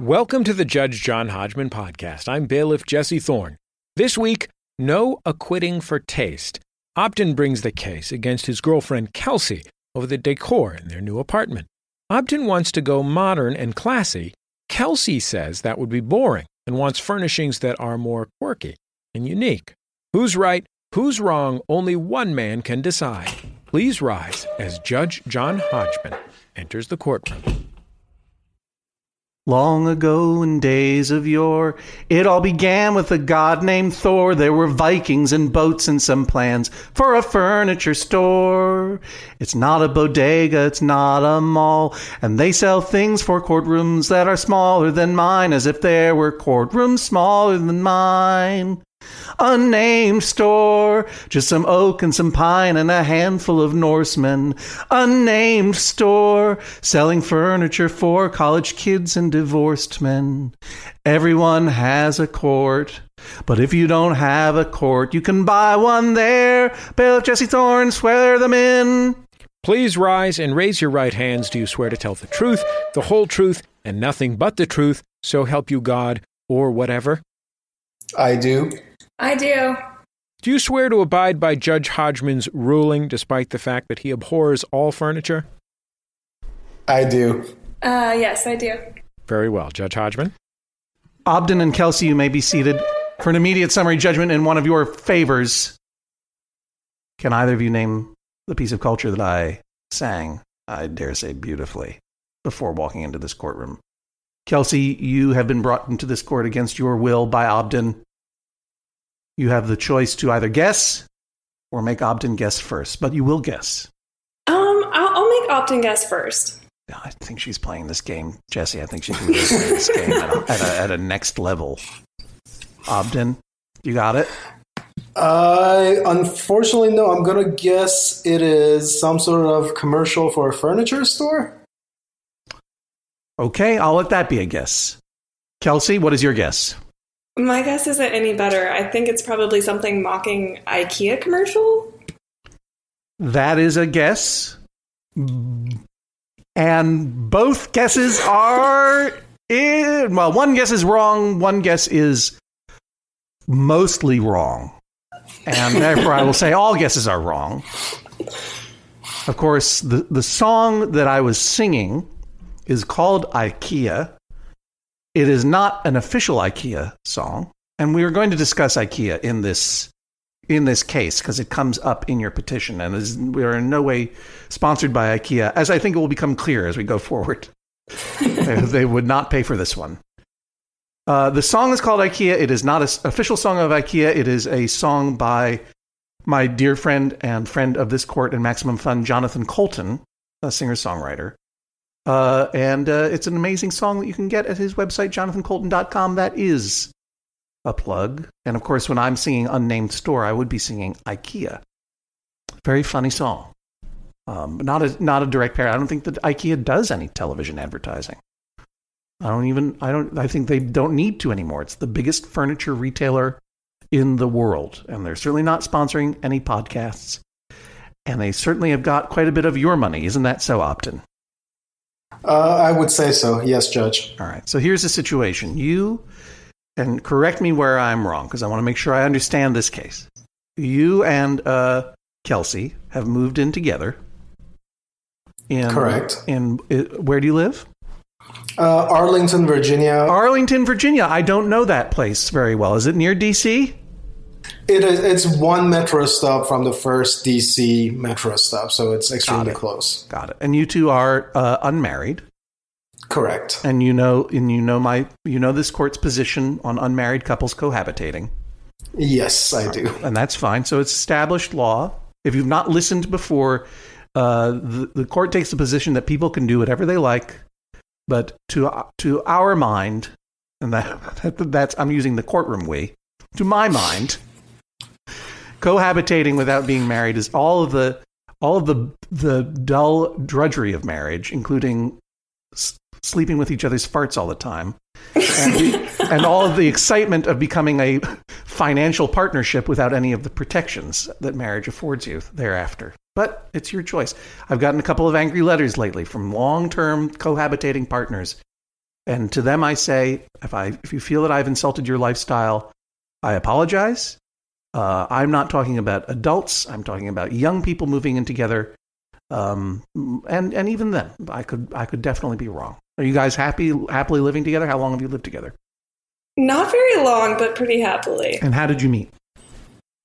Welcome to the Judge John Hodgman podcast. I'm bailiff Jesse Thorne. This week, no acquitting for taste. Obden brings the case against his girlfriend Kelsey over the decor in their new apartment. Obden wants to go modern and classy. Kelsey says that would be boring and wants furnishings that are more quirky and unique. Who's right? Who's wrong? Only one man can decide. Please rise as Judge John Hodgman enters the courtroom. Long ago in days of yore, it all began with a god named Thor. There were Vikings and boats and some plans for a furniture store. It's not a bodega, it's not a mall, and they sell things for courtrooms that are smaller than mine, as if there were courtrooms smaller than mine. Unnamed store, just some oak and some pine and a handful of Norsemen. Unnamed store, selling furniture for college kids and divorced men. Everyone has a court, but if you don't have a court, you can buy one there. Bailiff Jesse Thorne, swear them in. Please rise and raise your right hands. Do you swear to tell the truth, the whole truth, and nothing but the truth, so help you God, or whatever? I do. I do. Do you swear to abide by Judge Hodgman's ruling despite the fact that he abhors all furniture? I do. Uh, yes, I do. Very well, Judge Hodgman. Obden and Kelsey, you may be seated for an immediate summary judgment in one of your favors. Can either of you name the piece of culture that I sang, I dare say beautifully, before walking into this courtroom? Kelsey, you have been brought into this court against your will by Obden. You have the choice to either guess or make Obden guess first, but you will guess. Um, I'll, I'll make Obden guess first. I think she's playing this game, Jesse. I think she's really playing this game at a, at, a, at a next level. Obden, you got it? I unfortunately no. I'm gonna guess it is some sort of commercial for a furniture store. Okay, I'll let that be a guess. Kelsey, what is your guess? My guess isn't any better. I think it's probably something mocking IKEA commercial. That is a guess. And both guesses are in, well, one guess is wrong, one guess is mostly wrong. And therefore, I will say all guesses are wrong. Of course, the, the song that I was singing is called IKEA. It is not an official IKEA song, and we are going to discuss IKEA in this in this case because it comes up in your petition, and is, we are in no way sponsored by IKEA, as I think it will become clear as we go forward. they, would not pay for this one. Uh, the song is called IKEA. It is not an official song of IKEA. It is a song by my dear friend and friend of this court and Maximum Fun, Jonathan Coulton, a singer songwriter. Uh, and uh, it's an amazing song that you can get at his website, jonathancoulton.com. That is a plug. And of course, when I'm singing Unnamed Store, I would be singing IKEA. Very funny song. Um, not a not a direct pair. I don't think that IKEA does any television advertising. I don't even. I don't. I think they don't need to anymore. It's the biggest furniture retailer in the world, and they're certainly not sponsoring any podcasts. And they certainly have got quite a bit of your money, isn't that so, Obden? Uh, I would say so. Yes, Judge. All right. So here's the situation. You, and correct me where I'm wrong, because I want to make sure I understand this case. You and uh, Kelsey have moved in together. In, Correct. In uh, where do you live? Uh, Arlington, Virginia. Arlington, Virginia. I don't know that place very well. Is it near DC? It is. It's one metro stop from the first DC metro stop, so it's extremely it. close. Got it. And you two are uh, unmarried, Correct. and you know, and you know my, you know this court's position on unmarried couples cohabitating, Yes, I do. and that's fine. So it's established law. If you've not listened before, uh, the, the court takes the position that people can do whatever they like, but to to our mind, and that that's I'm using the courtroom we. To my mind, cohabitating without being married is all of the all of the the dull drudgery of marriage, including s- sleeping with each other's farts all the time, and, the, and all of the excitement of becoming a financial partnership without any of the protections that marriage affords you thereafter. But it's your choice. I've gotten a couple of angry letters lately from long term cohabitating partners And to them, I say, if I if you feel that I've insulted your lifestyle, I apologize. Uh, I'm not talking about adults. I'm talking about young people moving in together. Um, and and even then, I could I could definitely be wrong. Are you guys happy happily living together? How long have you lived together? Not very long, but pretty happily. And how did you meet?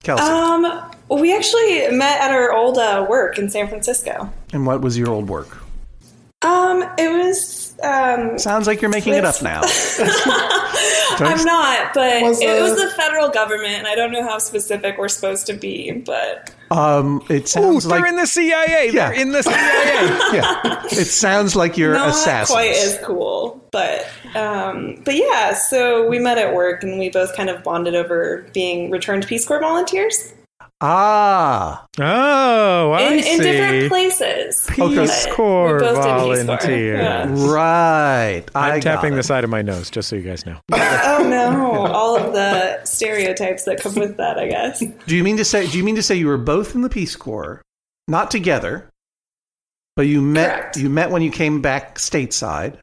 Kelsey. Um, we actually met at our old uh, work in San Francisco. and what was your old work? Um, it was um, Sounds like you're making it up now. I'm not, but Was, it uh, was the federal government, and I don't know how specific we're supposed to be, but Um, it Ooh, sounds they're in the CIA. They're Yeah. in the CIA. yeah. It sounds like you're not assassins. quite as cool. But um, but yeah, so we met at work, and we both kind of bonded over being returned Peace Corps volunteers ah, oh, I in, see. in different places. Peace But Corps volunteer. Peace Yeah. right. I I'm got tapping the side of my nose, just so you guys know. Oh no! All of the stereotypes that come with that, I guess. Do you mean to say? Do you mean to say you were both in the Peace Corps, not together, but you met? Correct. You met when you came back stateside,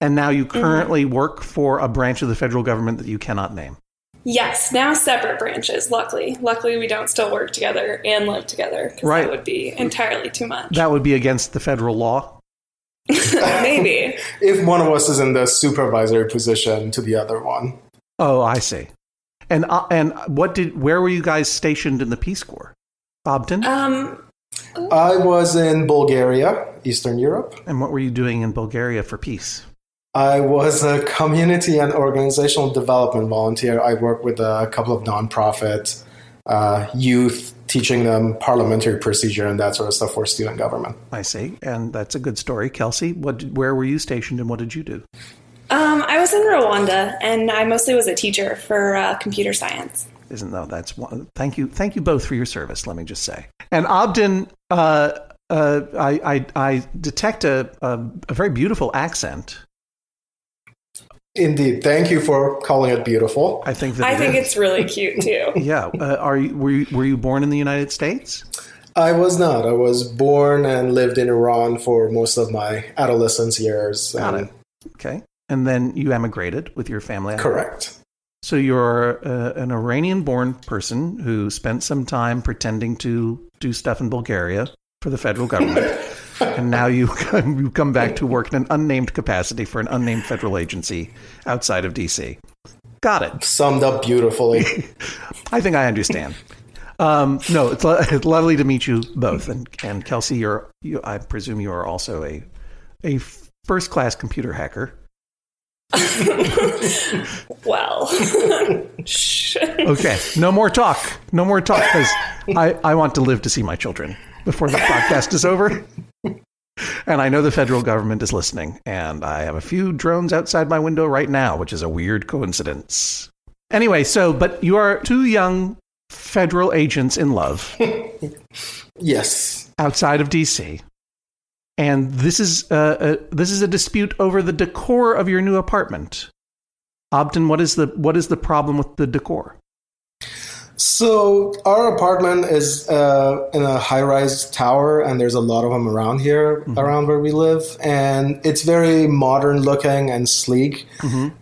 and now you currently work for a branch of the federal government that you cannot name. Yes, now separate branches. Luckily, luckily we don't still work together and live together because Right. that would be entirely too much. That would be against the federal law. Maybe. If one of us is in the supervisory position to the other one. Oh, I see. And uh, and what did? Where were you guys stationed in the Peace Corps? Obden. Um, I was in Bulgaria, Eastern Europe. and what were you doing in Bulgaria for peace? I was a community and organizational development volunteer. I worked with a couple of nonprofit uh, youth, teaching them parliamentary procedure and that sort of stuff for student government. I see, and that's a good story. Kelsey, what? Where were you stationed, and what did you do? um, I was in Rwanda, and I mostly was a teacher for uh, computer science. Isn't though? That's one. Thank you, thank you both for your service. Let me just say. And Obden, uh, uh, I, I, I detect a, a, a very beautiful accent. Indeed. Thank you for calling it beautiful. I think that I it think is. it's really cute too. Yeah. Uh, are you were you were you born in the United States? I was not. I was born and lived in Iran for most of my adolescence years. Got and- it. Okay. And then you emigrated with your family. Correct. So you're uh, an Iranian-born person who spent some time pretending to do stuff in Bulgaria for the federal government, and now you come, you come back to work in an unnamed capacity for an unnamed federal agency outside of DC. Got it. Summed up beautifully. I think I understand. Um, no, it's, lo- it's lovely to meet you both, and and Kelsey, you're you, I presume you are also a a first-class computer hacker. Well. Okay, no more talk. No more talk because I, I want to live to see my children before the podcast is over. And I know the federal government is listening, and I have a few drones outside my window right now, which is a weird coincidence. Anyway, so, but you are two young federal agents in love yes. outside of DC. And this is uh, a, this is a dispute over the decor of your new apartment. Obden, what is the what is the problem with the decor? So our apartment is uh, in a high-rise tower, and there's a lot of them around here, around where we live, and it's very modern-looking and sleek.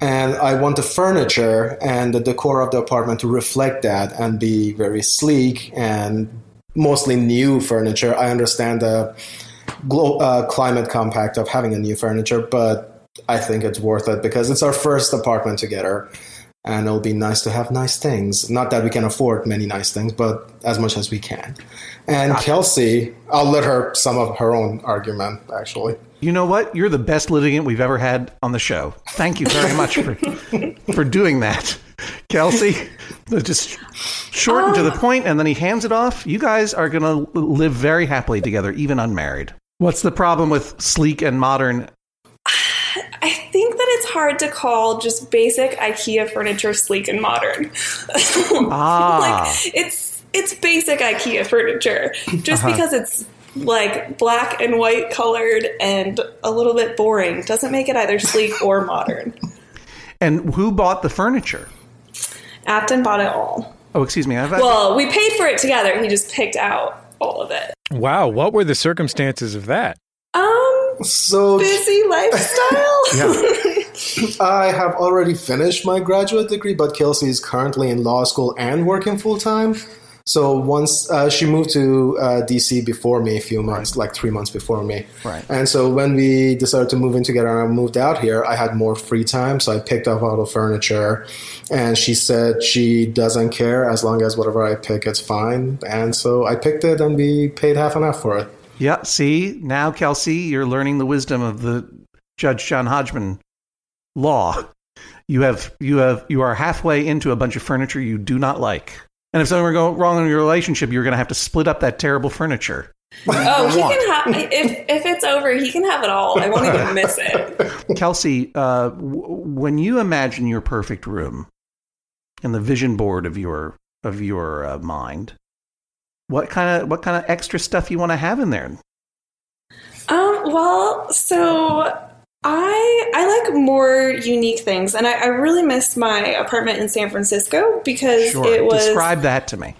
And I want the furniture and the decor of the apartment to reflect that and be very sleek and mostly new furniture. I understand the glo- uh, climate compact of having a new furniture, but I think it's worth it because it's our first apartment together and it'll be nice to have nice things. Not that we can afford many nice things, but as much as we can. And Kelsey, I'll let her sum up her own argument, actually. You know what? You're the best litigant we've ever had on the show. Thank you very much for for doing that, Kelsey. Just short and to the ah. point, and then he hands it off. You guys are going to live very happily together, even unmarried. What's the problem with sleek and modern? I think that it's hard to call just basic IKEA furniture sleek and modern. Ah. like it's it's basic IKEA furniture. Just Uh-huh. because it's like black and white colored and a little bit boring doesn't make it either sleek or modern. And who bought the furniture? Obden bought it all. Oh, excuse me. I've, Well, we paid for it together. He just picked out all of it. Wow, what were the circumstances of that? Um, So busy lifestyle. Yeah. I have already finished my graduate degree, but Kelsey is currently in law school and working full time. So once uh, she moved to uh, DC before me, a few months, like three months before me. Right. And so when we decided to move in together and I moved out here, I had more free time. So I picked up all the furniture, and she said she doesn't care as long as whatever I pick, it's fine. And so I picked it, and we paid half and half for it. Yeah, see, now, Kelsey, you're learning the wisdom of the Judge John Hodgman law. You have you have you are halfway into a bunch of furniture you do not like. And if something were going wrong in your relationship, you're going to have to split up that terrible furniture. Oh, he want. can have if if it's over, he can have it all. I won't even miss it. Kelsey, uh, w- when you imagine your perfect room and the vision board of your of your uh, mind, what kind of what kind of extra stuff you want to have in there? Um, well, so I I like more unique things, and I, I really missed my apartment in San Francisco because it was Describe that to me.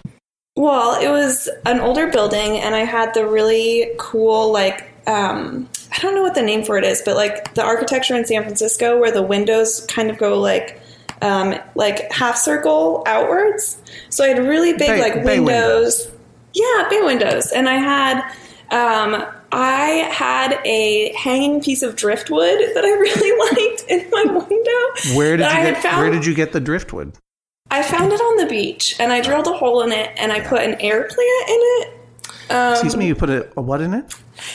well, it was an older building, and I had the really cool like um, I don't know what the name for it is, but like the architecture in San Francisco where the windows kind of go like um, like half circle outwards. So I had really big Bay- like bay windows. Yeah, bay windows, and I had um, I had a hanging piece of driftwood that I really liked in my window. Where did you I get found- Where did you get the driftwood? I found it on the beach, and I drilled a hole in it, and I put an air plant in it. Um, Excuse me, you put a, a what in it?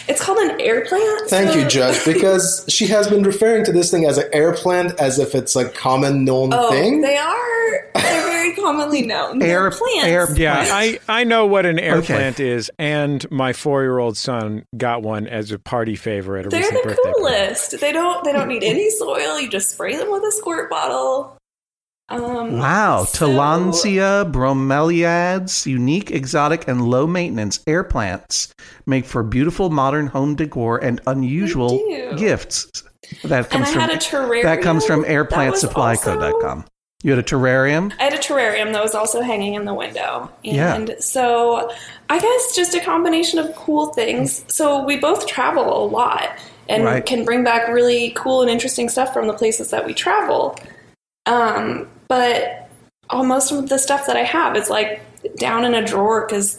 It's called an air plant. Thank so- you, Judge, because she has been referring to this thing as an air plant as if it's a common known Oh, thing. they are. They're very commonly known. They're Air- plants. air- Yeah, I, I know what an air Okay. plant is, and my four year old son got one as a party favor at a They're recent the birthday. party. coolest. They don't. They don't need any soil. You just spray them with a squirt bottle. Um, Wow, so- Tillandsia bromeliads, unique, exotic, and low maintenance air plants make for beautiful modern home decor and unusual gifts. That And comes I from had a terrarium. that comes from that was airplantsupplyco.com. You had a terrarium? I had a terrarium that was also hanging in the window. Yeah. And so I guess just a combination of cool things. So we both travel a lot and Right. can bring back really cool and interesting stuff from the places that we travel. Um, but all, most of the stuff that I have is like down in a drawer because,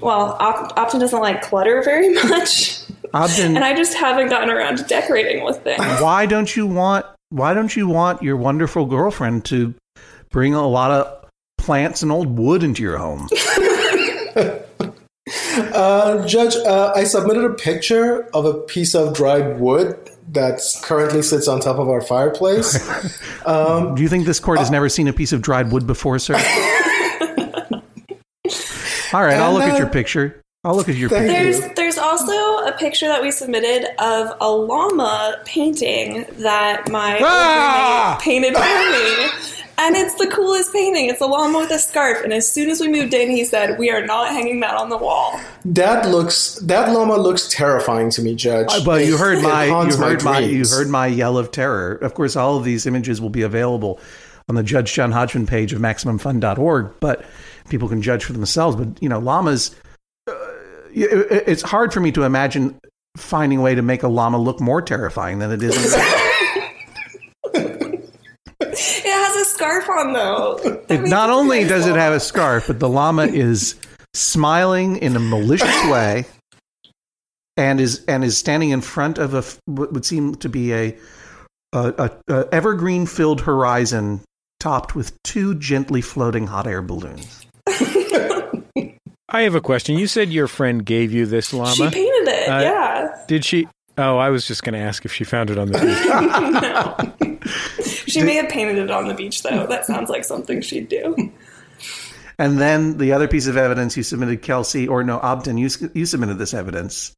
well, Op- Obden doesn't like clutter very much. Obden, and I just haven't gotten around to decorating with things. why don't you want why don't you want your wonderful girlfriend to bring a lot of plants and old wood into your home? Uh, Judge, uh, I submitted a picture of a piece of dried wood that currently sits on top of our fireplace. Do you think this court has never seen a piece of dried wood before, sir? All right, I'll look at your picture. I'll look at your Thank picture. There's there's also a picture that we submitted of a llama painting that my old Ah! roommate painted for me. And it's the coolest painting. It's a llama with a scarf. And as soon as we moved in, he said, "We are not hanging that on the wall." That looks that llama looks terrifying to me, Judge. Uh, Well, you heard my you heard my, you heard my yell of terror. Of course, all of these images will be available on the Judge John Hodgman page of MaximumFun.org, but people can judge for themselves. But you know, llamas. It- it- it's hard for me to imagine finding a way to make a llama look more terrifying than it is. It has a scarf on though. It not only very does it have a scarf, but the llama is smiling in a malicious way, and is and is standing in front of a what would seem to be a, a, a, a evergreen filled horizon topped with two gently floating hot air balloons. I have a question. You said your friend gave you this llama. She painted it. Uh, yeah. Did she? Oh, I was just going to ask if she found it on the beach. She may have painted it on the beach though. That sounds like something she'd do. And then the other piece of evidence you submitted, Kelsey, or no, Obden, you you submitted this evidence.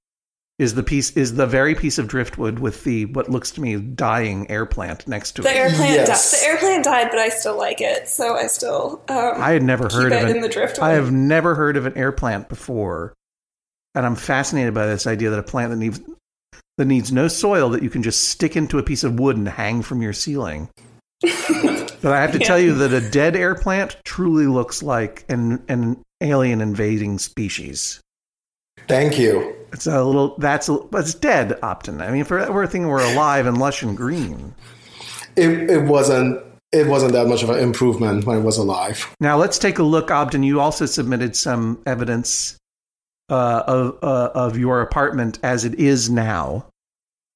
Is the piece is the very piece of driftwood with the what looks to me dying air plant next to The it? air plant Yes. died. The air plant died, but I still like it, so I still. Um, I had never keep heard it of in the driftwood. I have never heard of an air plant before, and I'm fascinated by this idea that a plant that needs that needs no soil that you can just stick into a piece of wood and hang from your ceiling. but I have to tell you that a dead air plant truly looks like an an alien invading species. Thank you. It's a little that's a, but it's dead, Obden. I mean, for everything we're alive and lush and green. it, it wasn't it wasn't that much of an improvement when it was alive. Now let's take a look, Obden. You also submitted some evidence uh, of uh, of your apartment as it is now,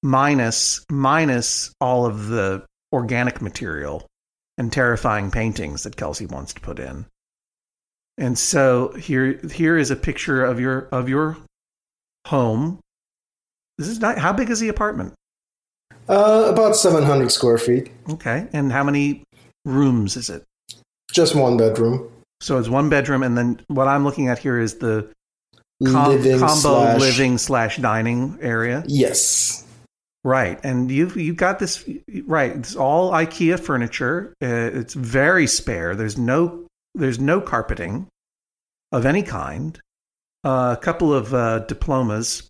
minus minus all of the organic material and terrifying paintings that Kelsey wants to put in. And so here here is a picture of your of your home. This is not how big is the apartment? Uh, about 700 square feet. Okay. And how many rooms is it? Just one bedroom. So it's one bedroom, and then what I'm looking at here is the com- living combo slash- living slash dining area. Yes. Right, and you've you've got this right. It's all IKEA furniture. Uh, it's very spare. There's no there's no carpeting of any kind. Uh, a couple of uh, diplomas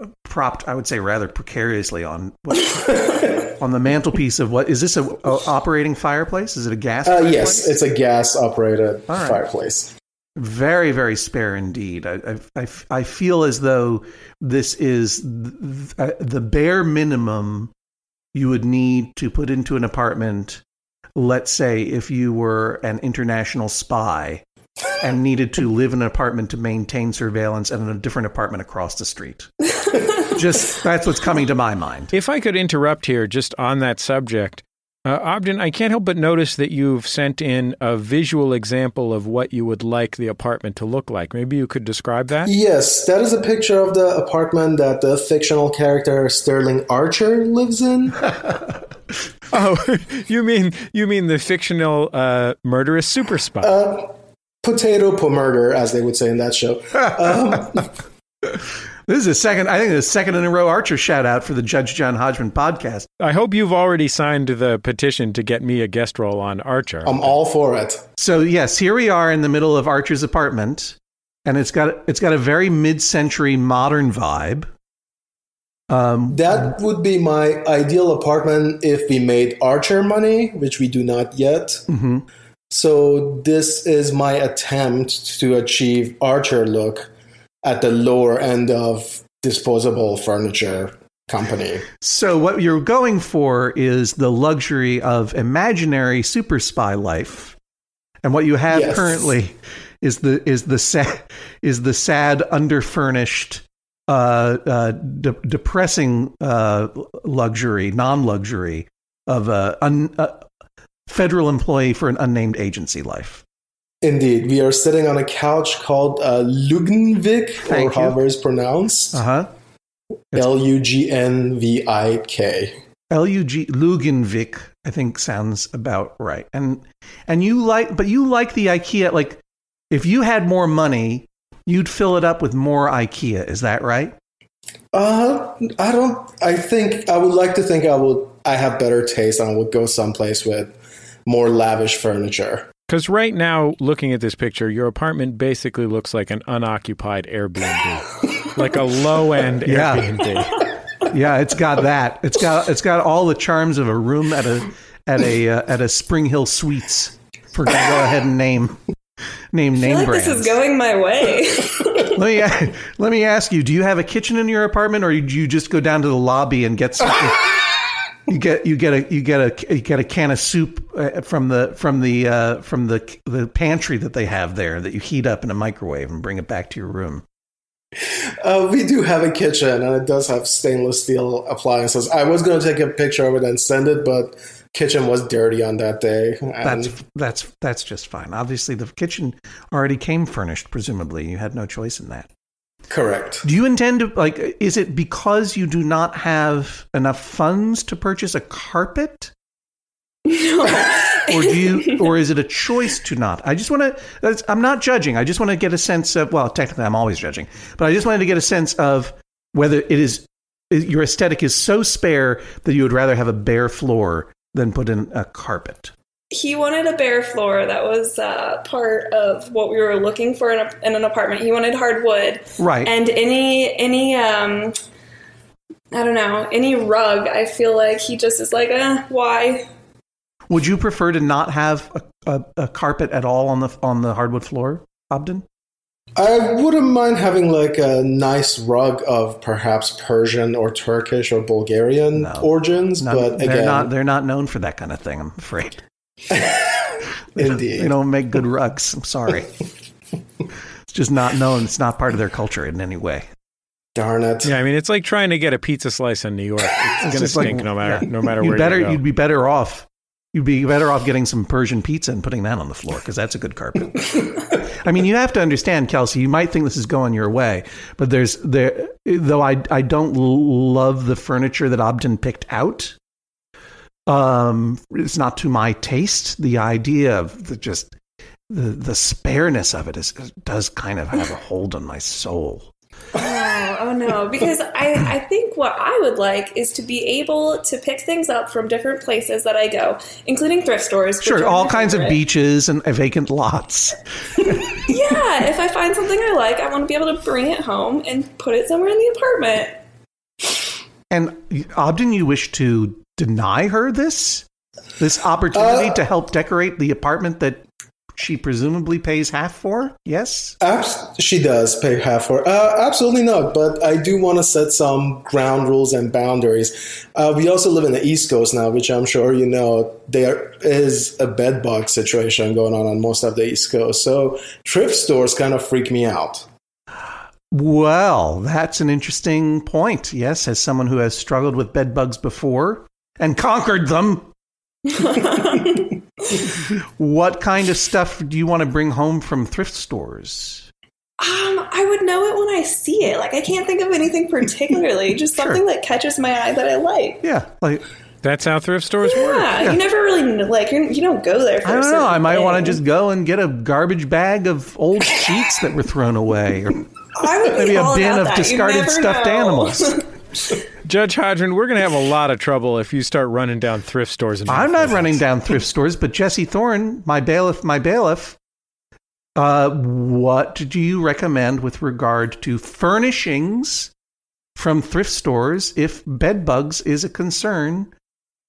uh, propped, I would say, rather precariously on what, on the mantelpiece of what is this a, a operating fireplace? Is it a gas? Uh, yes, it's a gas operated right. fireplace. Very, very spare indeed. I, I, I, I feel as though this is th- the bare minimum you would need to put into an apartment. Let's say if you were an international spy and needed to live in an apartment to maintain surveillance and in a different apartment across the street. Just that's what's coming to my mind. If I could interrupt here just on that subject, uh, Obden, I can't help but notice that you've sent in a visual example of what you would like the apartment to look like. Maybe you could describe that? Yes, that is a picture of the apartment that the fictional character Sterling Archer lives in. Oh, you mean you mean the fictional uh, murderous super spy? Uh, Potato po murder, as they would say in that show. Um, This is a second. I think the second in a row Archer shout out for the Judge John Hodgman podcast. I hope you've already signed the petition to get me a guest role on Archer. I'm all for it. So yes, here we are in the middle of Archer's apartment, and it's got it's got a very mid-century modern vibe. Um, That would be my ideal apartment if we made Archer money, which we do not yet. mhm. So this is my attempt to achieve Archer look at the lower end of disposable furniture company. So what you're going for is the luxury of imaginary super spy life, and what you have Yes. currently is the is the sad is the sad underfurnished, uh, uh, de- depressing uh, luxury, non-luxury of a, un, a federal employee for an unnamed agency life. Indeed, we are sitting on a couch called uh, Lugnvik, Thank or you. however it's pronounced. Uh huh. L U G N V I K. L U G Lugenvik, I think sounds about right. And and you like, but you like the IKEA. Like, if you had more money, you'd fill it up with more IKEA. Is that right? Uh, I don't. I think I would like to think I would. I have better taste, and I would go someplace with more lavish furniture. Because right now, looking at this picture, your apartment basically looks like an unoccupied Airbnb, like a low end Yeah. Airbnb. Yeah, it's got that. It's got it's got all the charms of a room at a at a uh, at a Spring Hill Suites. For go ahead and name name I name feel like brands. this is going my way. let me let me ask you: Do you have a kitchen in your apartment, or do you just go down to the lobby and get some? you get you get a you get a you get a can of soup uh, from the from the uh, from the the pantry that they have there that you heat up in a microwave and bring it back to your room. Uh, we do have a kitchen, and it does have stainless steel appliances. I was going to take a picture of it and send it, but kitchen was dirty on that day. That's that's that's just fine. Obviously, the kitchen already came furnished. Presumably, you had no choice in that. Correct. Do you intend to like? Is it because you do not have enough funds to purchase a carpet? No. or do you or is it a choice to not i just want to i'm not judging i just want to get a sense of well technically i'm always judging but i just wanted to get a sense of whether it is your aesthetic is so spare that you would rather have a bare floor than put in a carpet he wanted a bare floor. That was uh, part of what we were looking for in, a, in an apartment. He wanted hardwood, right and any any um, I don't know any rug. I feel like he just is like, eh, why? would you prefer to not have a, a, a carpet at all on the on the hardwood floor obden I wouldn't mind having like a nice rug of perhaps Persian or Turkish or Bulgarian No. origins, No, but they're again, not they're not known for that kind of thing. I'm afraid. indeed. They don't make good rugs. I'm sorry. it's just not known. It's not part of their culture in any way. Darn it. Yeah, I mean, it's like trying to get a pizza slice in New York. It's, going to just like- stink no matter yeah. no matter You'd where better, you go. You'd be better off. You'd be better off getting some Persian pizza and putting that on the floor because that's a good carpet. I mean, you have to understand, Kelsey. You might think this is going your way, but there's there. Though I I don't love the furniture that Obden picked out. Um, it's not to my taste. The idea of the just the the spareness of it is does kind of have a hold on my soul. Oh, oh no, because I, I think what I would like is to be able to pick things up from different places that I go, including thrift stores. Sure, all kinds of beaches and vacant lots. Yeah, if I find something I like, I want to be able to bring it home and put it somewhere in the apartment. And Obden, you wish to deny her this this opportunity Uh, to help decorate the apartment that she presumably pays half for? Yes. Abs- she does pay half for. Uh, absolutely not. But I do want to set some ground rules and boundaries. Uh, we also live in the East Coast now, which I'm sure you know. There is a bed bug situation going on on most of the East Coast, so thrift stores kind of freak me out. Well, that's an interesting point. Yes, as someone who has struggled with bed bugs before and conquered them. what kind of stuff do you want to bring home from thrift stores? Um, I would know it when I see it. Like I can't think of anything particularly, just Sure. something that catches my eye that I like. Yeah, like That's how thrift stores work. Yeah, Yeah. you never really kn- like you're, you don't go there. For I a don't know. I might want to just go and get a garbage bag of old sheets that were thrown away, or I would maybe a bin of that. Discarded stuffed know. animals. Judge Hodgman, we're going to have a lot of trouble if you start running down thrift stores. And I'm not running down thrift stores, but Jesse Thorne, my bailiff, my bailiff. Uh, what do you recommend with regard to furnishings from thrift stores if bed bugs is a concern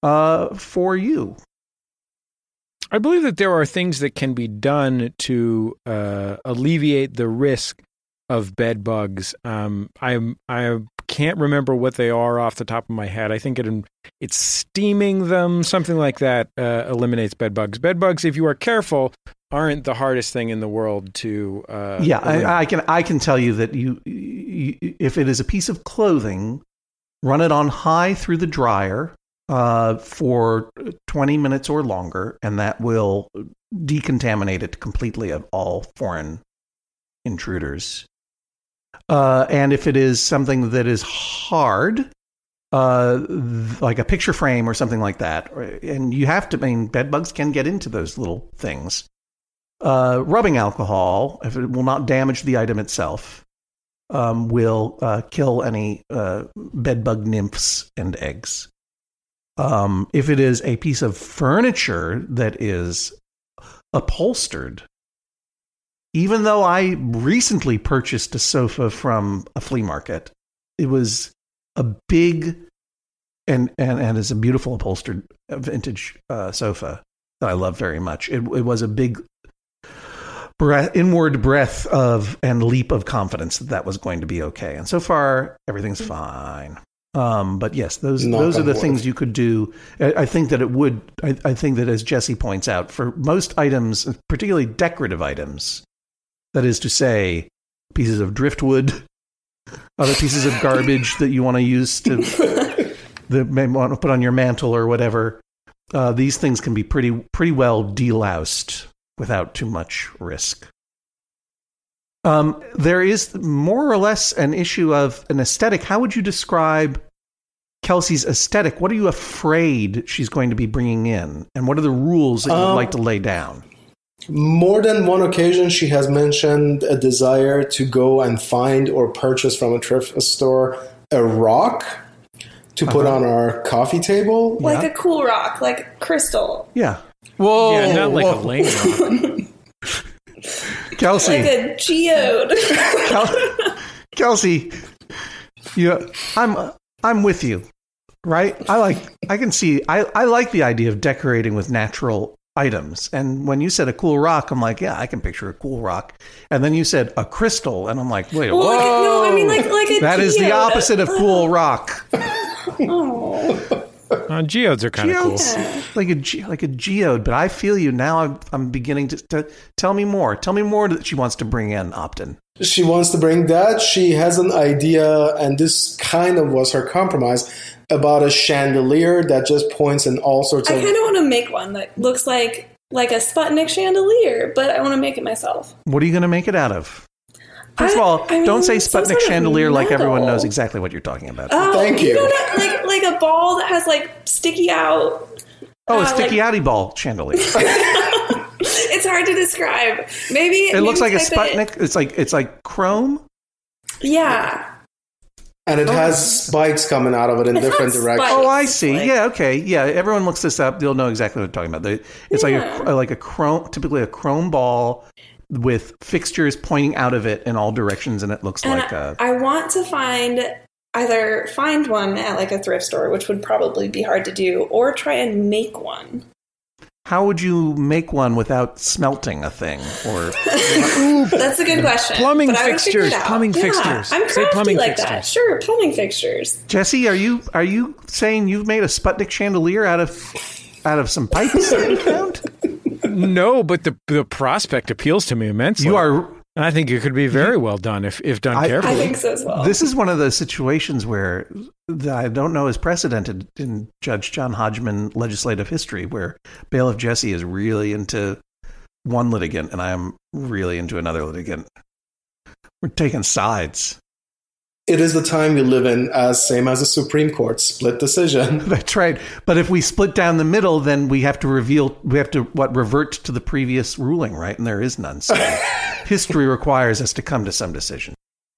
uh, for you? I believe that there are things that can be done to uh, alleviate the risk of bed bugs. Um, I I can't remember what they are off the top of my head. I think it it's steaming them, something like that, uh, eliminates bed bugs. Bed bugs, if you are careful, aren't the hardest thing in the world to. Uh, yeah. I, I can I can tell you that you, you if it is a piece of clothing, run it on high through the dryer uh, for 20 minutes or longer, and that will decontaminate it completely of all foreign intruders. Uh, and if it is something that is hard, uh, like a picture frame or something like that, and you have to, I mean, bed bugs can get into those little things. Uh, rubbing alcohol, if it will not damage the item itself, um, will uh, kill any uh, bed bug nymphs and eggs. Um, if it is a piece of furniture that is upholstered, even though I recently purchased a sofa from a flea market, it was a big and and, and is a beautiful upholstered vintage uh, sofa that I love very much. It, it was a big breath, inward breath of and leap of confidence that that was going to be okay. And so far, everything's fine. Um, but yes, those Knock those are the things you could do. I, I think that it would. I, I think that as Jesse points out, for most items, particularly decorative items, that is to say, pieces of driftwood, other pieces of garbage that you want to use to that may want to put on your mantle or whatever. Uh, these things can be pretty pretty well deloused without too much risk. Um, there is more or less an issue of an aesthetic. How would you describe Kelsey's aesthetic? What are you afraid she's going to be bringing in, and what are the rules that you'd Um, like to lay down? More than one occasion, she has mentioned a desire to go and find or purchase from a thrift store a rock to put Uh-huh. on our coffee table. like Yeah. a cool rock, like crystal, Yeah, Whoa! yeah, not like a whoa. lane rock. Kelsey. like a geode. Kel- Kelsey, you, I'm I'm with you, right? I like I can see I, I like the idea of decorating with natural items. And when you said a cool rock, I'm like, yeah, I can picture a cool rock. And then you said a crystal, and I'm like, wait, Well, whoa. like, no, I mean like like a that is the opposite of cool rock. Oh, Uh, geodes are kind of cool. Like a ge- like a geode. But I feel you now. I'm, I'm beginning to, to tell me more. Tell me more that she wants to bring in Obden. She wants to bring that. She has an idea, and this kind of was her compromise about a chandelier that just points in all sorts of I of. kind of want to make one that looks like like a Sputnik chandelier, but I want to make it myself. What are you going to make it out of? First of all, I don't mean, say Sputnik sort of chandelier like everyone knows exactly what you're talking about. Oh, Thank you. know that, like like a ball that has like sticky out. oh, a uh, sticky like- outy ball chandelier. It's hard to describe. Maybe It looks like a type it- Sputnik. It's like it's like chrome. Yeah, and it has spikes coming out of it in It's different directions. spikes. Oh, I see. like- yeah, okay. Yeah, everyone looks this up. They'll know exactly what I'm talking about. They- It's like a like a chrome, typically a chrome ball with fixtures pointing out of it in all directions, and it looks and like a. I, I want to find either find one at like a thrift store, which would probably be hard to do, or try and make one. How would you make one without smelting a thing? Or That's a good question. Plumbing but I would figure it fixtures, plumbing Yeah, fixtures. I'm Say plumbing like that. Sure, plumbing fixtures. Jesse, are you are you saying you've made a Sputnik chandelier out of out of some pipes that you found? No, but the the prospect appeals to me immensely. You are. And I think it could be very well done if if done I- carefully. I think so as well. This is one of those situations where that I don't know is precedented in Judge John Hodgman legislative history, where bailiff Jesse is really into one litigant and I am really into another litigant. We're taking sides. It is the time we live in, as same as the Supreme Court split decision. That's right. But if we split down the middle, then we have to reveal, we have to what revert to the previous ruling, right? And there is none. So history requires us to come to some decision.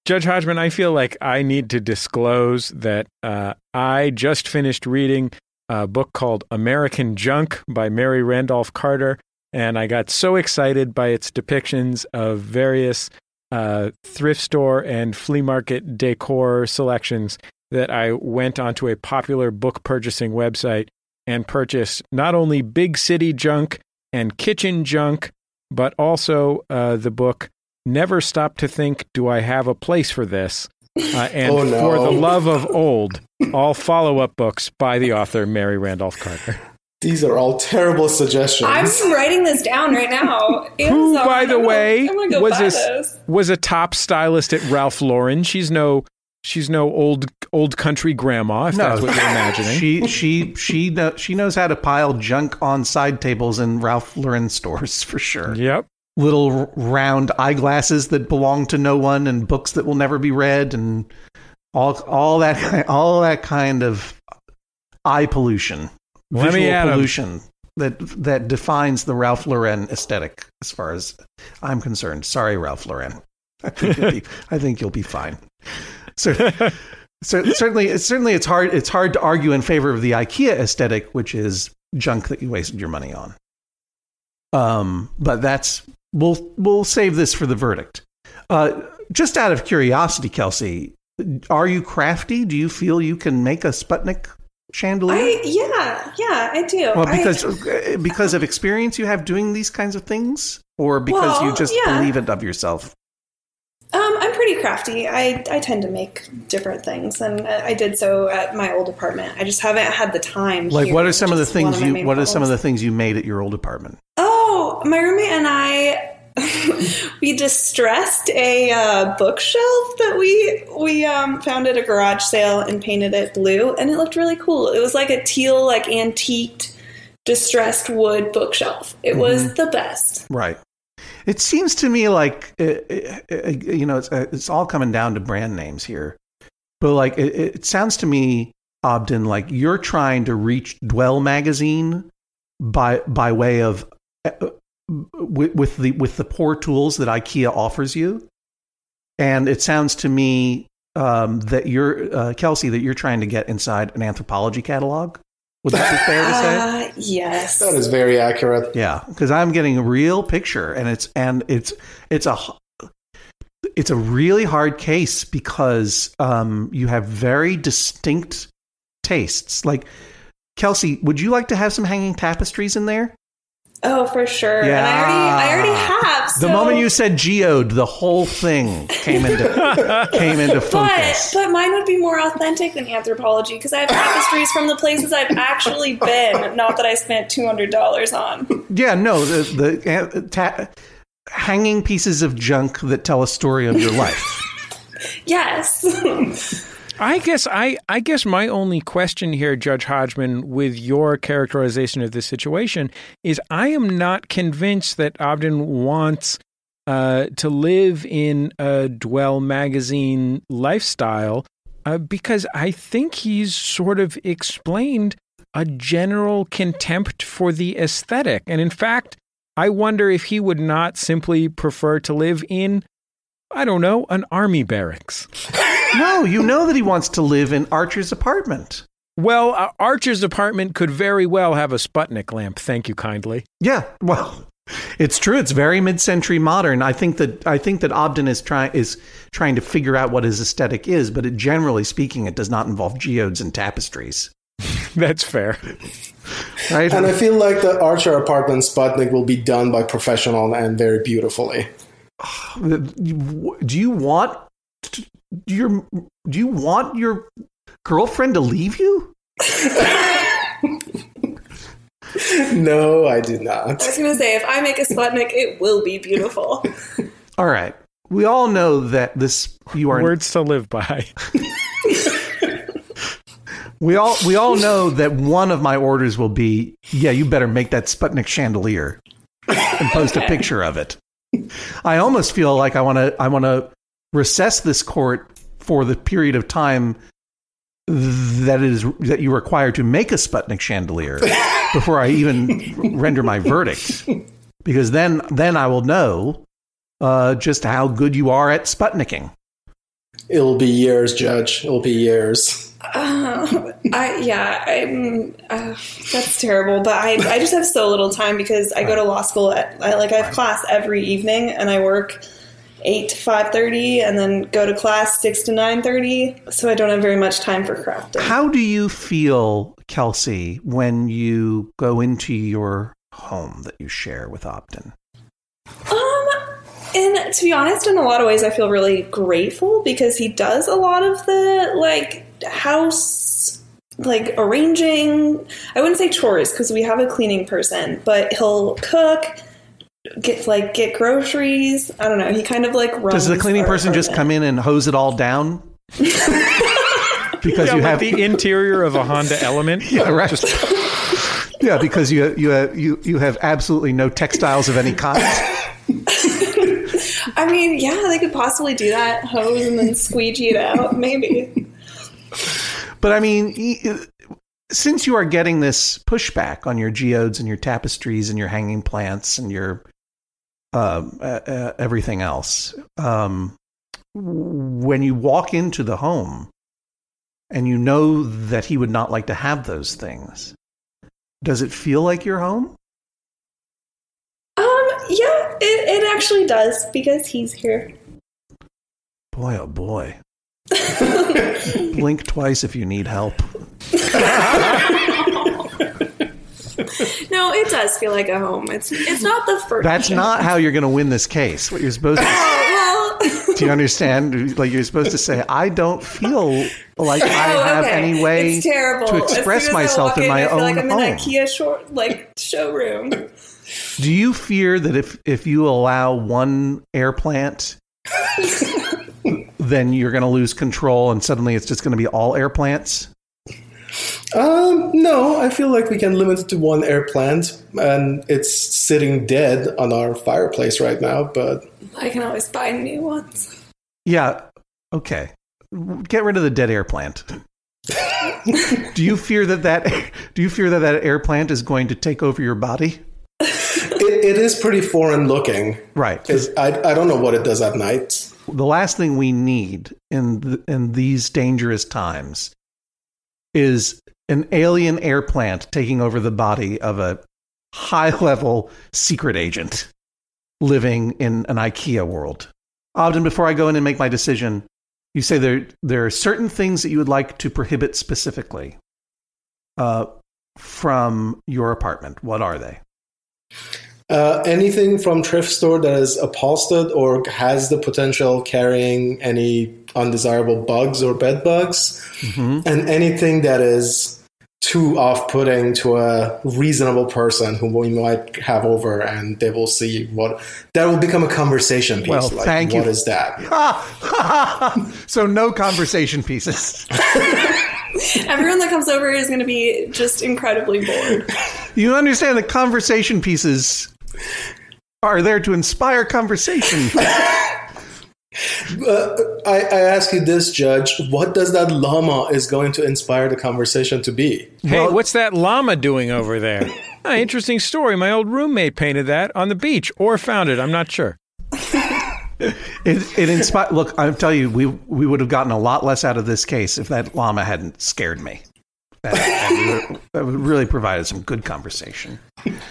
Judge Hodgman, I feel like I need to disclose that uh, I just finished reading a book called American Junk by Mary Randolph Carter, and I got so excited by its depictions of various uh, thrift store and flea market decor selections that I went onto a popular book purchasing website and purchased not only big city junk and kitchen junk, but also uh, the book Never Stop to Think Do I Have a Place for This? Uh, and Oh, no. For the Love of Old, all follow up books by the author Mary Randolph Carter. These are all terrible suggestions. I'm writing this down right now. Who, Amazon, by the I'm gonna- way, gonna go was buy a, those. was a top stylist at Ralph Lauren. She's no she's no old old country grandma, if that's what you're imagining. She she she know, she knows how to pile junk on side tables in Ralph Lauren stores for sure. yep. Little round eyeglasses that belong to no one, and books that will never be read, and all all that all that kind of eye pollution, Let visual pollution that that defines the Ralph Lauren aesthetic, as far as I'm concerned. Sorry, Ralph Lauren. I think you'll be, I think you'll be fine. So, so certainly, it's certainly it's hard it's hard to argue in favor of the IKEA aesthetic, which is junk that you wasted your money on. Um, but that's we'll we'll save this for the verdict. Uh, just out of curiosity, Kelsey, are you crafty? Do you feel you can make a Sputnik chandelier? I yeah yeah I do. well, because uh, because of experience you have doing these kinds of things, or because you just yeah. believe it of yourself. Um, I'm pretty crafty. I, I tend to make different things, and I did so at my old apartment. I just haven't had the time. Like, what are some of the which is one things my you? What are some of the things you made at your old apartment? Oh, my roommate and I, we distressed a uh, bookshelf that we we um, found at a garage sale and painted it blue, and it looked really cool. It was like a teal, like antiqued, distressed wood bookshelf. It was Mm-hmm. the best. Right. It seems to me like uh, uh, uh, you know it's it's all coming down to brand names here, but like it, it sounds to me, Obden, like you're trying to reach Dwell magazine by by way of with, with the with the poor tools that IKEA offers you, and it sounds to me um, that you're uh, Kelsey that you're trying to get inside an Anthropologie catalog. Would that be fair to say? Uh, yes. that is very accurate. Yeah, because I'm getting a real picture, and it's and it's it's a it's a really hard case because um, you have very distinct tastes. Like Kelsey, would you like to have some hanging tapestries in there? Oh, for sure. And I already, I already have. The moment you said geode, the whole thing came into came into But focus. but but mine would be more authentic than Anthropologie because I have tapestries from the places I've actually been, not that I spent two hundred dollars on. yeah, no, the the uh, ta- hanging pieces of junk that tell a story of your life. Yes. I guess I, I guess my only question here, Judge Hodgman, with your characterization of the situation, is I am not convinced that Obden wants uh, to live in a Dwell magazine lifestyle uh, because I think he's sort of explained a general contempt for the aesthetic, and in fact, I wonder if he would not simply prefer to live in, I don't know, an army barracks. no, you know that he wants to live in Archer's apartment. Well, uh, Archer's apartment could very well have a Sputnik lamp. Thank you kindly. Yeah, well, it's true. It's very mid-century modern. I think that I think that Obden is trying is trying to figure out what his aesthetic is, but it, generally speaking, it does not involve geodes and tapestries, That's fair. right? And I feel like the Archer apartment Sputnik will be done by professional and very beautifully. do you want do your do you want your girlfriend to leave you? No, I do not. I was gonna say if I make a Sputnik, it will be beautiful. All right. We all know that this you are Words to live by. we all we all know that one of my orders will be yeah, you better make that Sputnik chandelier and post a picture of it. I almost feel like I want to I want to recess this court for the period of time that it is that you require to make a Sputnik chandelier before I even render my verdict, because then then I will know uh, just how good you are at Sputniking. It'll be years, Judge. It'll be years. Uh, I yeah, I'm. Uh, that's terrible. But I I just have so little time because I go to law school at I, like I have class every evening and I work eight to five thirty and then go to class six to nine thirty. So I don't have very much time for crafting. How do you feel, Kelsey, when you go into your home that you share with Obden? Um, and to be honest, in a lot of ways, I feel really grateful because he does a lot of the like house, like arranging. I wouldn't say chores because we have a cleaning person, but he'll cook, get like get groceries. I don't know. He kind of like runs. Does the cleaning our person just come in and hose it all down? because Yeah, you have the interior of a Honda Element. yeah, right. yeah, because you you have, you you have absolutely no textiles of any kind. I mean, yeah, they could possibly do that. Hose and then squeegee it out, maybe. But I mean, y- since you are getting this pushback on your geodes and your tapestries and your hanging plants and your um, uh, uh, everything else, um, when you walk into the home and you know that he would not like to have those things, does it feel like your home? Um, yeah, it, it actually does because he's here. Boy, oh boy. Blink twice if you need help. No, it does feel like a home. It's it's not the first. That's not how you're going to win this case. What you're supposed to oh, well. Do you understand? Like you're supposed to say, I don't feel like I Oh, have okay. any way to express soon as myself in in, my I feel own like I'm home. in an IKEA short like showroom. Do you fear that if if you allow one air plant, then you're going to lose control, and suddenly it's just going to be all air plants? Um, no, I feel like we can limit it to one air plant, and it's sitting dead on our fireplace right now. But I can always buy new ones. Yeah. Okay. Get rid of the dead air plant. do you fear that that do you fear that that air plant is going to take over your body? it, it is pretty foreign looking. Right. It's, I I don't know what it does at night. The last thing we need in in these dangerous times is an alien air plant taking over the body of a high level secret agent living in an IKEA world. Obden, before I go in and make my decision, you say there there are certain things that you would like to prohibit specifically uh, from your apartment. What are they? Uh, anything from thrift store that is upholstered or has the potential carrying any undesirable bugs or bed bugs, and anything that is too off-putting to a reasonable person who we might have over, and they will see what that will become a conversation piece. Well, like, thank you. What is that? so no conversation pieces. Everyone that comes over is going to be just incredibly bored. You understand the conversation pieces are there to inspire conversation. Uh, I, I ask you this, Judge. What does that llama is going to inspire the conversation to be? Hey, Well- what's that llama doing over there? Ah, interesting story. My old roommate painted that on the beach or found it. I'm not sure. It, it inspired. Look, I'll tell you, we we would have gotten a lot less out of this case if that llama hadn't scared me. That, that really provided some good conversation.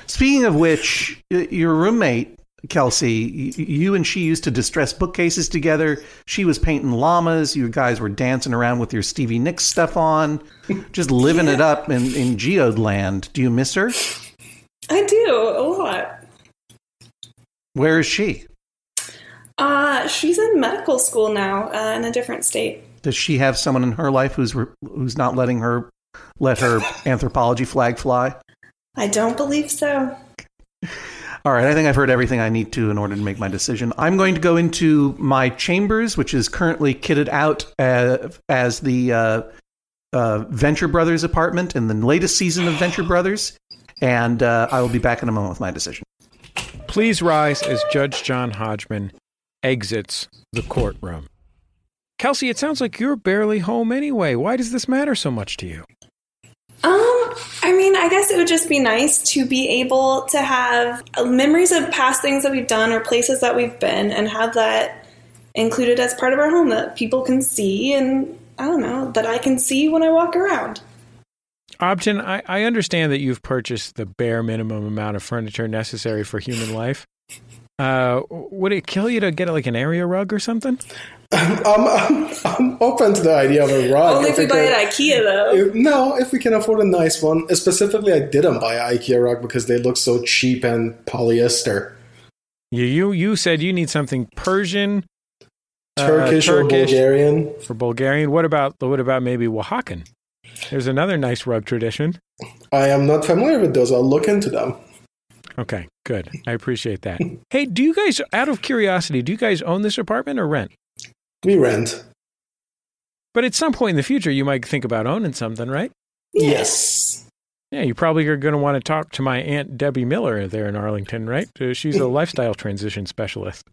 Speaking of which, your roommate Kelsey, you and she used to distress bookcases together. She was painting llamas. You guys were dancing around with your Stevie Nicks stuff on, just living it up in in Geode land. Do you miss her? I do a lot. Where is she? Uh, she's in medical school now uh, in a different state. Does she have someone in her life who's re- who's not letting her let her Anthropologie flag fly? I don't believe so. All right, I think I've heard everything I need to in order to make my decision. I'm going to go into my chambers, which is currently kitted out uh, as the uh, uh, Venture Brothers apartment in the latest season of Venture Brothers, and uh, I will be back in a moment with my decision. Please rise as Judge John Hodgman exits the courtroom. Kelsey, it sounds like you're barely home anyway. Why does this matter so much to you? Um, I mean, I guess it would just be nice to be able to have memories of past things that we've done or places that we've been and have that included as part of our home that people can see and I don't know, that I can see when I walk around. Obden, I, I understand that you've purchased the bare minimum amount of furniture necessary for human life. Uh, would it kill you to get like an area rug or something? I'm, I'm, I'm open to the idea of a rug. Only if we buy can- it at IKEA though. if- no, if we can afford a nice one. Specifically, I didn't buy an IKEA rug because they look so cheap and polyester. You you, you said you need something Persian, uh, Turkish, or Turkish Bulgarian. for Bulgarian. What about what about maybe Oaxacan? There's another nice rug tradition. I am not familiar with those. I'll look into them. Okay, good. I appreciate that. hey, do you guys, out of curiosity, do you guys own this apartment or rent? We rent. But at some point in the future, you might think about owning something, right? Yes. Yeah, you probably are going to want to talk to my aunt Debbie Miller there in Arlington, right? Uh, She's a lifestyle transition specialist.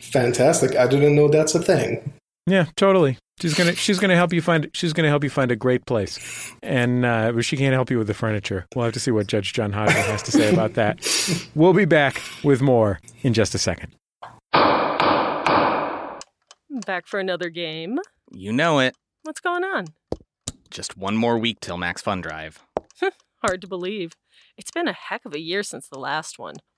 Fantastic. I didn't know that's a thing. Yeah, totally. She's gonna she's gonna help you find she's gonna help you find a great place, and uh, but she can't help you with the furniture. We'll have to see what Judge John Hodgman has to say about that. We'll be back with more in just a second. Back for another game. You know it. What's going on? Just one more week till Max Fun Drive. Hard to believe. It's been a heck of a year since the last one.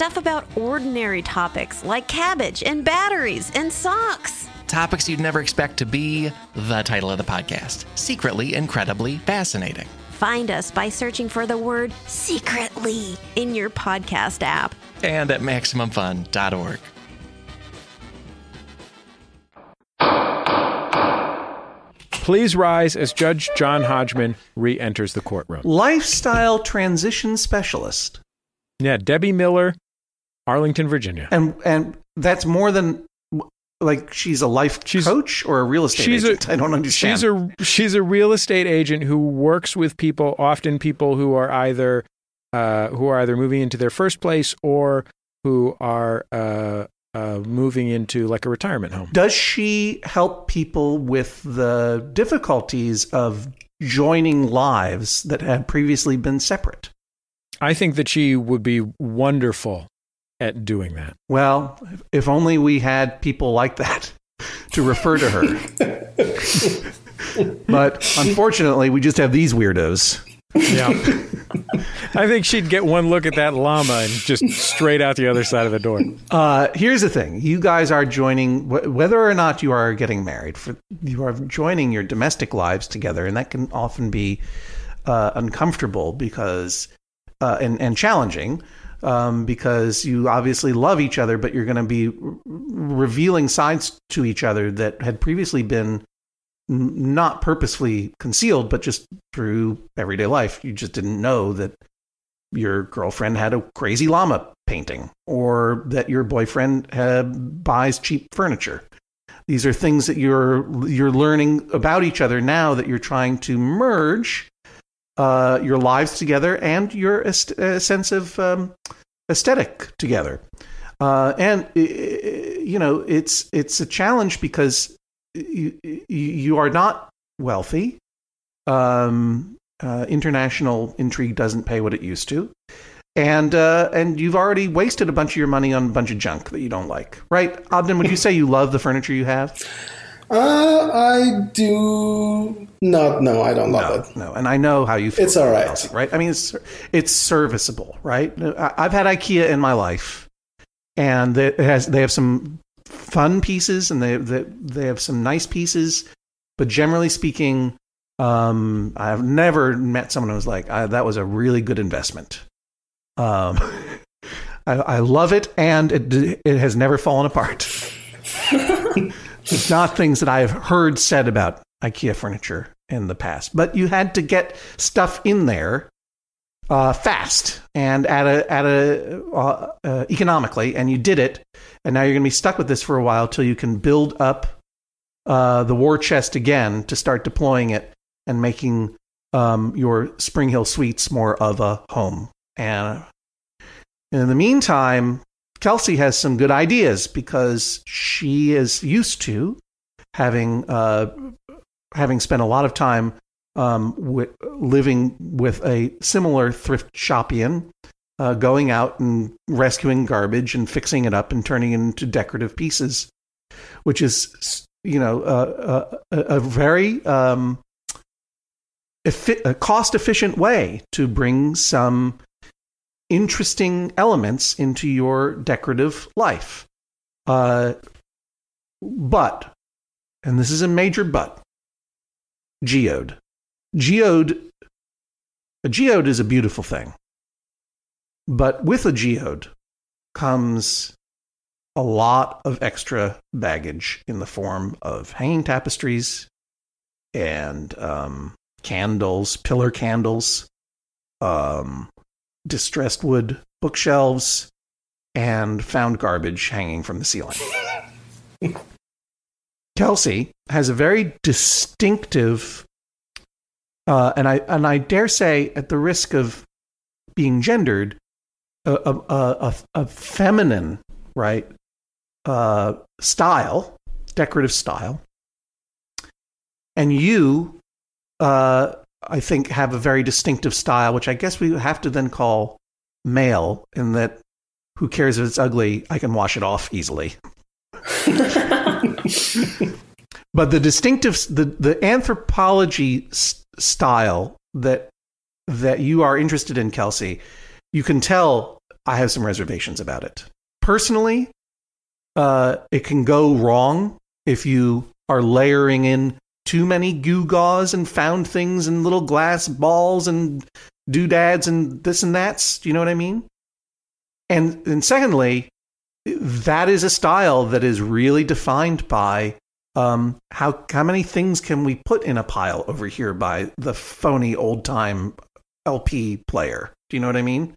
Stuff about ordinary topics like cabbage and batteries and socks. Topics you'd never expect to be the title of the podcast Secretly Incredibly Fascinating. Find us by searching for the word secretly in your podcast app. And at MaximumFun.org. Please rise as Judge John Hodgman re-enters the courtroom. Lifestyle transition specialist. Yeah, Debbie Miller Arlington, Virginia. And and that's more than like she's a life She's- coach or a real estate she's agent. I don't understand. She's a she's a real estate agent who works with people, often people who are either uh, who are either moving into their first place or who are uh, uh, moving into like a retirement home. Does she help people with the difficulties of joining lives that had previously been separate? I think that she would be wonderful at doing that. Well, if only we had people like that to refer to her. but unfortunately, we just have these weirdos. Yeah. I think she'd get one look at that llama and just straight out the other side of the door. Uh, here's the thing: you guys are joining, wh- whether or not you are getting married, for you are joining your domestic lives together, and that can often be uh, uncomfortable because uh, and and challenging um, because you obviously love each other, but you're going to be revealing sides to each other that had previously been n- not purposefully concealed, but just through everyday life. You just didn't know that your girlfriend had a crazy llama painting or that your boyfriend uh, buys cheap furniture. These are things that you're you're learning about each other now that you're trying to merge uh, your lives together and your est- uh, sense of um, aesthetic together. Uh, and you know it's it's a challenge because you, you are not wealthy. Um, uh, international intrigue doesn't pay what it used to, and uh, and you've already wasted a bunch of your money on a bunch of junk that you don't like, right? Obden, would you say you love the furniture you have? Uh, I do not. No, I don't love it. No, and I know how you feel. It's all right, right. I mean, it's it's serviceable, right? I- I've had IKEA in my life, and it has they have some fun pieces, and they they they have some nice pieces, but generally speaking, um, I've never met someone who was like, I, "That was a really good investment." Um, I, I love it, and it it has never fallen apart. It's not things that I've heard said about IKEA furniture in the past, but you had to get stuff in there uh, fast and at a at a uh, uh, economically, and you did it. And now you're going to be stuck with this for a while till you can build up uh, the war chest again to start deploying it and making um, your Spring Hill Suites more of a home. And in the meantime, Kelsey has some good ideas because she is used to having uh, having spent a lot of time um, living with a similar thrift shopian, uh, going out and rescuing garbage and fixing it up and turning it into decorative pieces, which is you know uh, a, a very um, a cost efficient way to bring some interesting elements into your decorative life. Uh, but, and this is a major but, geode. Geode, a geode is a beautiful thing. But with a geode comes a lot of extra baggage in the form of hanging tapestries and um, candles, pillar candles, um, distressed wood bookshelves, and found garbage hanging from the ceiling. Kelsey has a very distinctive, uh, and I and I dare say, at the risk of being gendered, a a, a, a feminine right uh, style, decorative style, and you uh, I think, have a very distinctive style, which I guess we have to then call male, in that who cares if it's ugly? I can wash it off easily. but the distinctive, the, the Anthropologie s- style that that you are interested in, Kelsey, you can tell I have some reservations about it. Personally, uh, it can go wrong if you are layering in too many gewgaws and found things and little glass balls and doodads and this and that's. Do you know what I mean? And and secondly, that is a style that is really defined by um, how how many things can we put in a pile over here by the phony old time LP player. Do you know what I mean?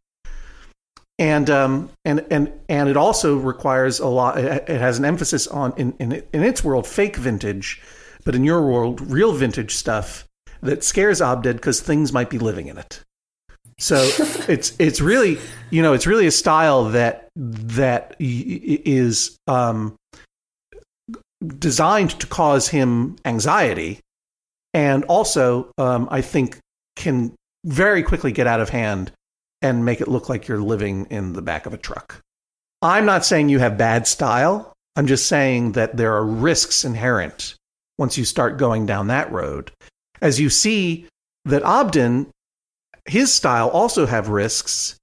and um, and and and it also requires a lot. It it has an emphasis on in in, in its world fake vintage, but in your world real vintage stuff that scares Obden because things might be living in it. So it's it's really you know it's really a style that that y- is um, designed to cause him anxiety, and also um, I think can very quickly get out of hand and make it look like you're living in the back of a truck. I'm not saying you have bad style. I'm just saying that there are risks inherent once you start going down that road. As you see that Obden, his style also have risks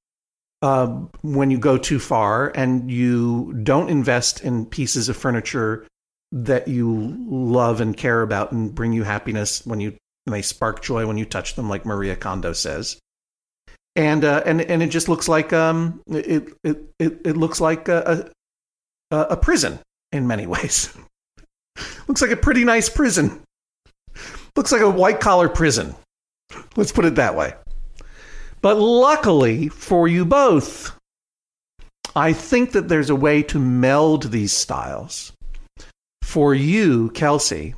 uh, when you go too far and you don't invest in pieces of furniture that you love and care about and bring you happiness when you when they spark joy when you touch them, like Marie Kondo says. And uh, and and it just looks like um it it it, it looks like a, a a prison in many ways. Looks like a pretty nice prison. Looks like a white collar prison. Let's put it that way. But luckily for you both, I think that there's a way to meld these styles. For you, Kelsey,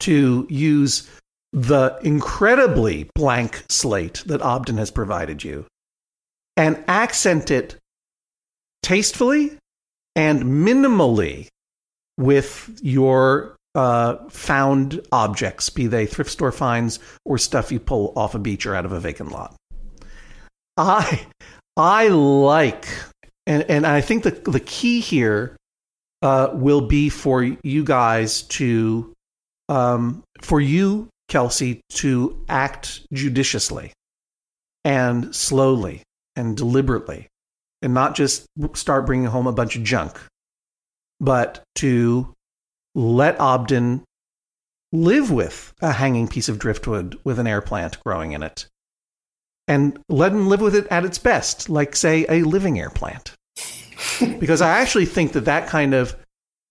to use the incredibly blank slate that Obden has provided you and accent it tastefully and minimally with your uh, found objects, be they thrift store finds or stuff you pull off a beach or out of a vacant lot. I I like and and I think the the key here uh, will be for you guys to um, for you Kelsey to act judiciously and slowly and deliberately and not just start bringing home a bunch of junk, but to let Obden live with a hanging piece of driftwood with an air plant growing in it and let him live with it at its best, like, say, a living air plant. because I actually think that that kind of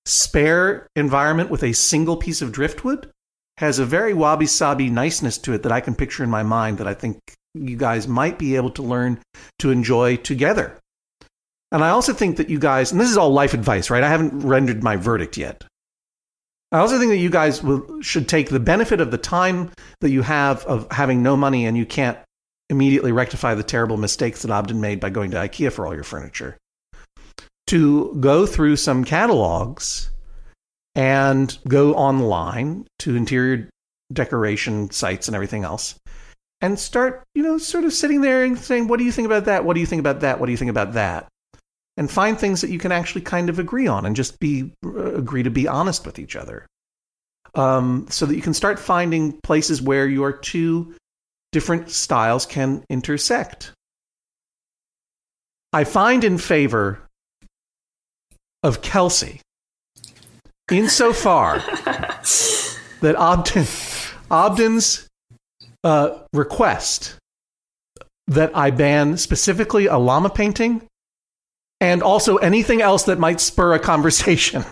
spare environment with a single piece of driftwood has a very wabi sabi niceness to it that I can picture in my mind that I think you guys might be able to learn to enjoy together. And I also think that you guys, and this is all life advice, right? I haven't rendered my verdict yet. I also think that you guys will, should take the benefit of the time that you have of having no money and you can't immediately rectify the terrible mistakes that Obden made by going to IKEA for all your furniture. To go through some catalogs and go online to interior decoration sites and everything else and start, you know, sort of sitting there and saying, what do you think about that? What do you think about that? What do you think about that? And find things that you can actually kind of agree on and just be uh, agree to be honest with each other. Um, so that you can start finding places where your two different styles can intersect. I find in favor of Kelsey insofar that Obden, Obden's uh, request that I ban specifically a llama painting and also anything else that might spur a conversation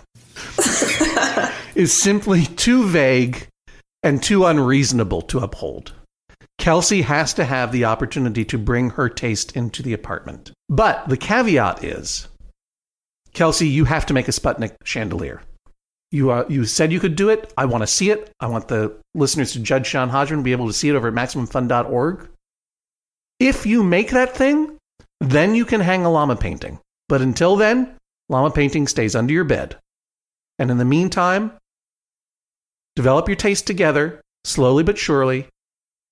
is simply too vague and too unreasonable to uphold. Kelsey has to have the opportunity to bring her taste into the apartment. But the caveat is Kelsey, you have to make a Sputnik chandelier. You, uh, you said you could do it. I want to see it. I want the listeners to judge John Hodgman to be able to see it over at MaximumFun.org. If you make that thing, then you can hang a llama painting. But until then, llama painting stays under your bed. And in the meantime, develop your taste together, slowly but surely.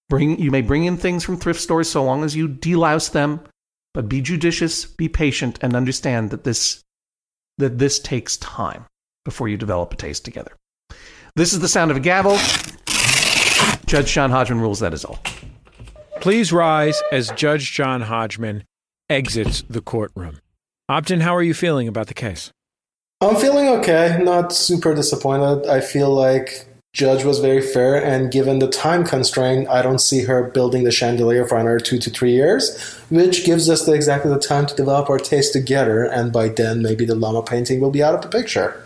Bring, you may bring in things from thrift stores so long as you delouse them, but be judicious, be patient, and understand that this, that this takes time before you develop a taste together. This is the sound of a gavel. Judge John Hodgman rules that is all. Please rise as Judge John Hodgman exits the courtroom. Obden, how are you feeling about the case? I'm feeling okay, not super disappointed. I feel like Judge was very fair, and given the time constraint, I don't see her building the chandelier for another two to three years, which gives us the, exactly the time to develop our taste together, and by then maybe the llama painting will be out of the picture.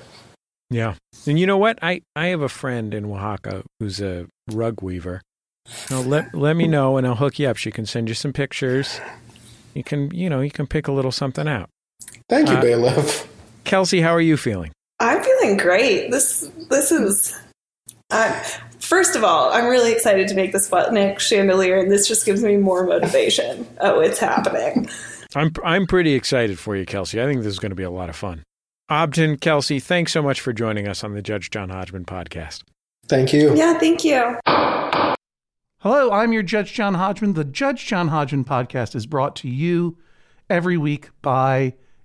Yeah. And you know what? I, I have a friend in Oaxaca who's a rug weaver. Now let let me know and I'll hook you up. She can send you some pictures. you can, you know, you can pick a little something out. Thank you, Uh, Bailiff. Kelsey, how are you feeling? I'm feeling great. This this is. Uh, first of all, I'm really excited to make the Sputnik chandelier, and this just gives me more motivation. Oh, it's happening. I'm I'm pretty excited for you, Kelsey. I think this is going to be a lot of fun. Obden, Kelsey, thanks so much for joining us on the Judge John Hodgman podcast. Thank you. Yeah, thank you. Hello, I'm your Judge John Hodgman. The Judge John Hodgman podcast is brought to you every week by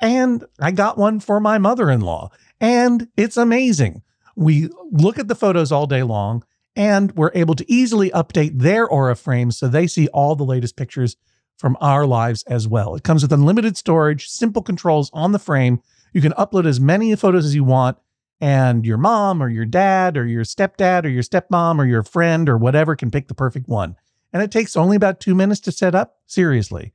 and I got one for my mother in law, and it's amazing. We look at the photos all day long, and we're able to easily update their Aura frames so they see all the latest pictures from our lives as well. It comes with unlimited storage, simple controls on the frame. You can upload as many photos as you want, and your mom or your dad or your stepdad or your stepmom or your friend or whatever can pick the perfect one. And it takes only about two minutes to set up. Seriously.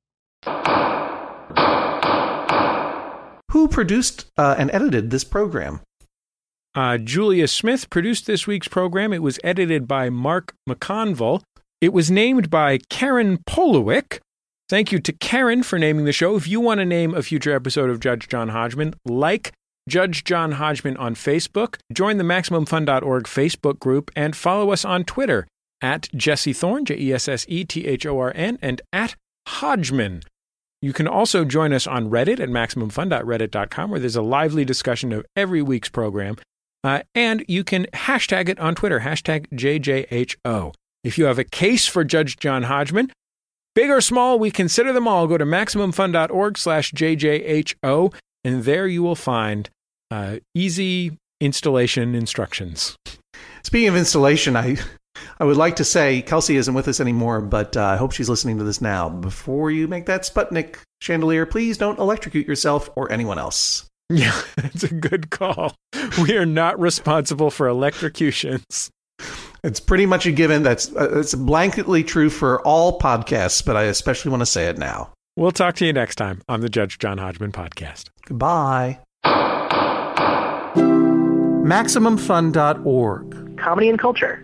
Who produced uh, and edited this program? Uh, Julia Smith produced this week's program. It was edited by Mark McConville. It was named by Karen Polowick. Thank you to Karen for naming the show. If you want to name a future episode of Judge John Hodgman, like Judge John Hodgman on Facebook, join the MaximumFun.org Facebook group, and follow us on Twitter at Jesse J E S S E T H O R N, and at Hodgman. You can also join us on Reddit at MaximumFun.reddit.com, where there's a lively discussion of every week's program. Uh, and you can hashtag it on Twitter, hashtag JJHO. If you have a case for Judge John Hodgman, big or small, we consider them all. Go to MaximumFun.org slash JJHO, and there you will find uh, easy installation instructions. Speaking of installation, I I would like to say Kelsey isn't with us anymore, but uh, I hope she's listening to this now. Before you make that Sputnik chandelier, please don't electrocute yourself or anyone else. Yeah, that's a good call. We are not responsible for electrocutions. It's pretty much a given. That's uh, it's blanketly true for all podcasts, but I especially want to say it now. We'll talk to you next time on the Judge John Hodgman podcast. Goodbye. MaximumFun.org. Comedy and culture